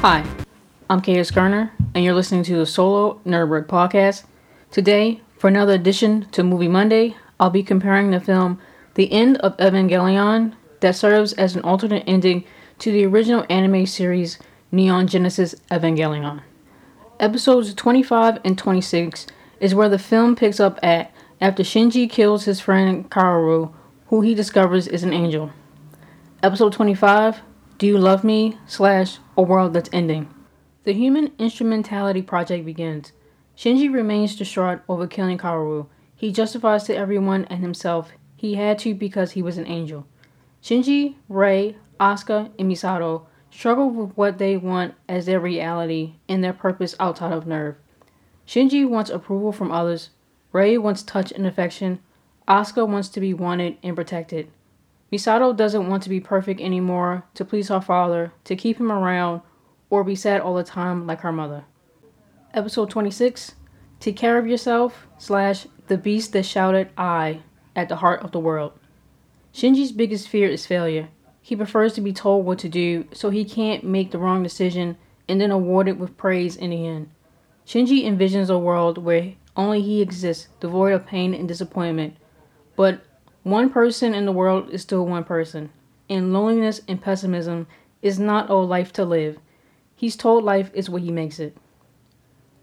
Hi, I'm K.S. Garner, and you're listening to the Solo Nerdberg podcast. Today, for another edition to Movie Monday, I'll be comparing the film The End of Evangelion that serves as an alternate ending to the original anime series Neon Genesis Evangelion. Episodes 25 and 26 is where the film picks up at after Shinji kills his friend Kaoru, who he discovers is an angel. Episode 25 Do You Love Me? slash A World That's Ending. The Human Instrumentality Project begins. Shinji remains distraught over killing Kaoru. He justifies to everyone and himself he had to because he was an angel. Shinji, Rei, Asuka, and Misato struggle with what they want as their reality and their purpose outside of NERV. Shinji wants approval from others, Rei wants touch and affection, Asuka wants to be wanted and protected. Misato doesn't want to be perfect anymore to please her father, to keep him around, or be sad all the time like her mother. Episode 26 Take Care of Yourself slash The Beast That Shouted I at the Heart of the World. Shinji's biggest fear is failure. He prefers to be told what to do so he can't make the wrong decision and then awarded with praise in the end. Shinji envisions a world where only he exists, devoid of pain and disappointment. But one person in the world is still one person, and loneliness and pessimism is not all life to live. He's told life is what he makes it.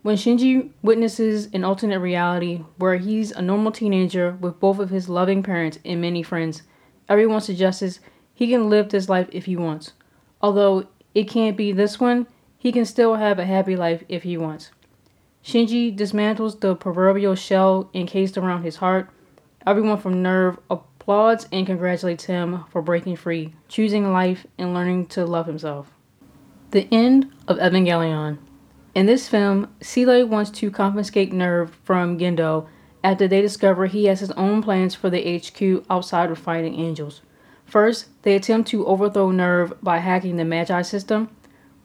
When Shinji witnesses an alternate reality where he's a normal teenager with both of his loving parents and many friends, everyone suggests he can live this life if he wants. Although it can't be this one, he can still have a happy life if he wants. Shinji dismantles the proverbial shell encased around his heart. Everyone from NERV applauds and congratulates him for breaking free, choosing life, and learning to love himself. The end of Evangelion. In this film, Seele wants to confiscate NERV from Gendo after they discover he has his own plans for the HQ outside of fighting angels. First, they attempt to overthrow NERV by hacking the Magi system.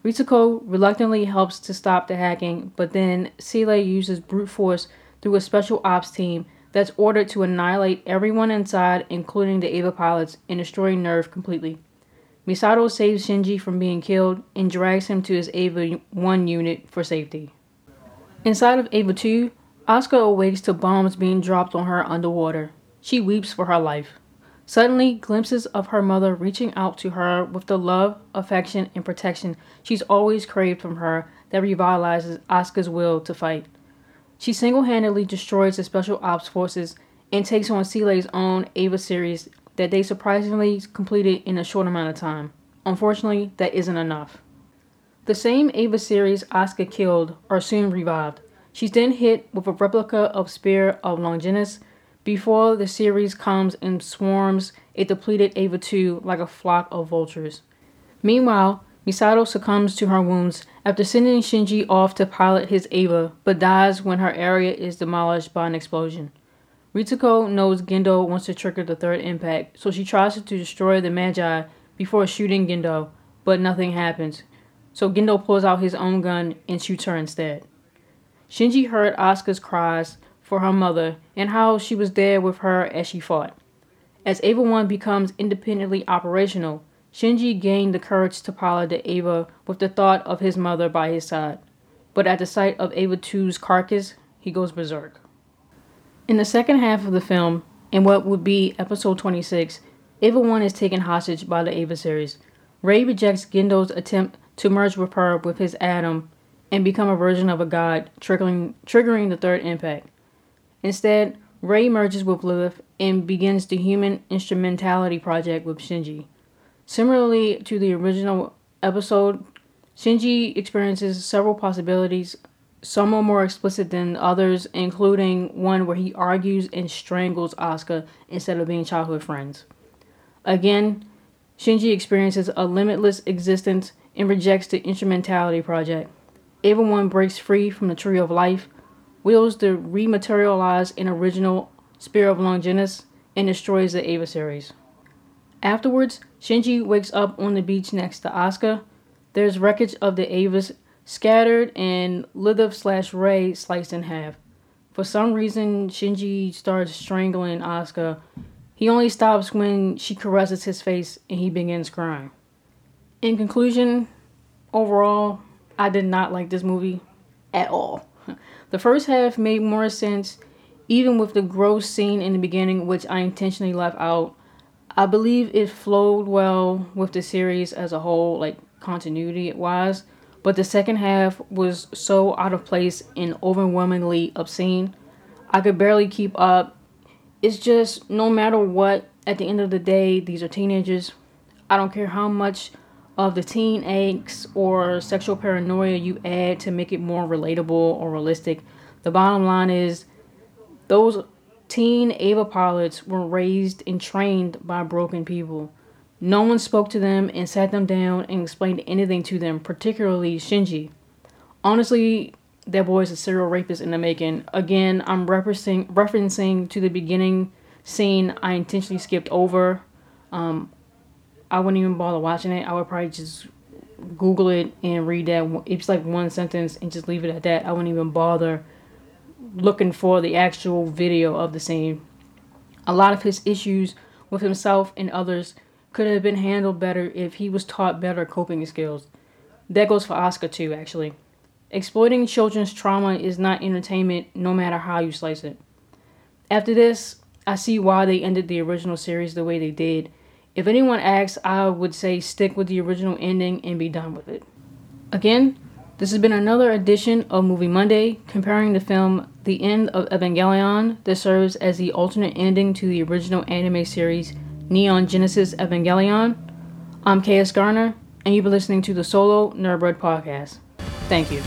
Ritsuko reluctantly helps to stop the hacking, but then Seele uses brute force through a special ops team that's ordered to annihilate everyone inside, including the Eva pilots, and destroy NERV completely. Misato saves Shinji from being killed and drags him to his Eva 1 unit for safety. Inside of Eva 2, Asuka awakes to bombs being dropped on her underwater. She weeps for her life. Suddenly, glimpses of her mother reaching out to her with the love, affection, and protection she's always craved from her that revitalizes Asuka's will to fight. She single handedly destroys the Special Ops Forces and takes on Seele's own Eva series that they surprisingly completed in a short amount of time. Unfortunately, that isn't enough. The same Eva series Asuka killed are soon revived. She's then hit with a replica of Spear of Longinus before the series comes and swarms a depleted Eva 2 like a flock of vultures. Meanwhile, Misato succumbs to her wounds after sending Shinji off to pilot his Eva, but dies when her area is demolished by an explosion. Ritsuko knows Gendo wants to trigger the third impact, so she tries to destroy the Magi before shooting Gendo, but nothing happens. So Gendo pulls out his own gun and shoots her instead. Shinji heard Asuka's cries for her mother and how she was there with her as she fought. As Eva 1 becomes independently operational, Shinji gained the courage to pilot the Eva with the thought of his mother by his side. But at the sight of Eva 2's carcass, he goes berserk. In the second half of the film, in what would be episode 26, Eva 1 is taken hostage by the Eva series. Rei rejects Gendo's attempt to merge with her with his Adam and become a version of a god, triggering, triggering the third impact. Instead, Rei merges with Lilith and begins the Human Instrumentality Project with Shinji. Similarly to the original episode, Shinji experiences several possibilities. Some are more explicit than others, including one where he argues and strangles Asuka instead of being childhood friends. Again, Shinji experiences a limitless existence and rejects the Instrumentality Project. Everyone breaks free from the Tree of Life wills to rematerialize an original Spear of Longinus and destroys the Eva series. Afterwards, Shinji wakes up on the beach next to Asuka. There's wreckage of the Evas scattered and Lilith slash Rei sliced in half. For some reason, Shinji starts strangling Asuka. He only stops when she caresses his face and he begins crying. In conclusion, overall, I did not like this movie at all. The first half made more sense, even with the gross scene in the beginning, which I intentionally left out. I believe it flowed well with the series as a whole, like continuity wise, but the second half was so out of place and overwhelmingly obscene. I could barely keep up. It's just no matter what, at the end of the day, these are teenagers. I don't care how much of the teen angst or sexual paranoia you add to make it more relatable or realistic. The bottom line is those teen Eva pilots were raised and trained by broken people. No one spoke to them and sat them down and explained anything to them, particularly Shinji. Honestly, that boy is a serial rapist in the making. Again, I'm referencing referencing to the beginning scene I intentionally skipped over. Um, I wouldn't even bother watching it. I would probably just Google it and read that. It's like one sentence and just leave it at that. I wouldn't even bother looking for the actual video of the scene. A lot of his issues with himself and others could have been handled better if he was taught better coping skills. That goes for Asuka too, actually. Exploiting children's trauma is not entertainment, no matter how you slice it. After this, I see why they ended the original series the way they did. If anyone asks, I would say stick with the original ending and be done with it. Again, this has been another edition of Movie Monday, comparing the film The End of Evangelion that serves as the alternate ending to the original anime series Neon Genesis Evangelion. I'm KS Garner, and you've been listening to the Solo Nerdbird Podcast. Thank you.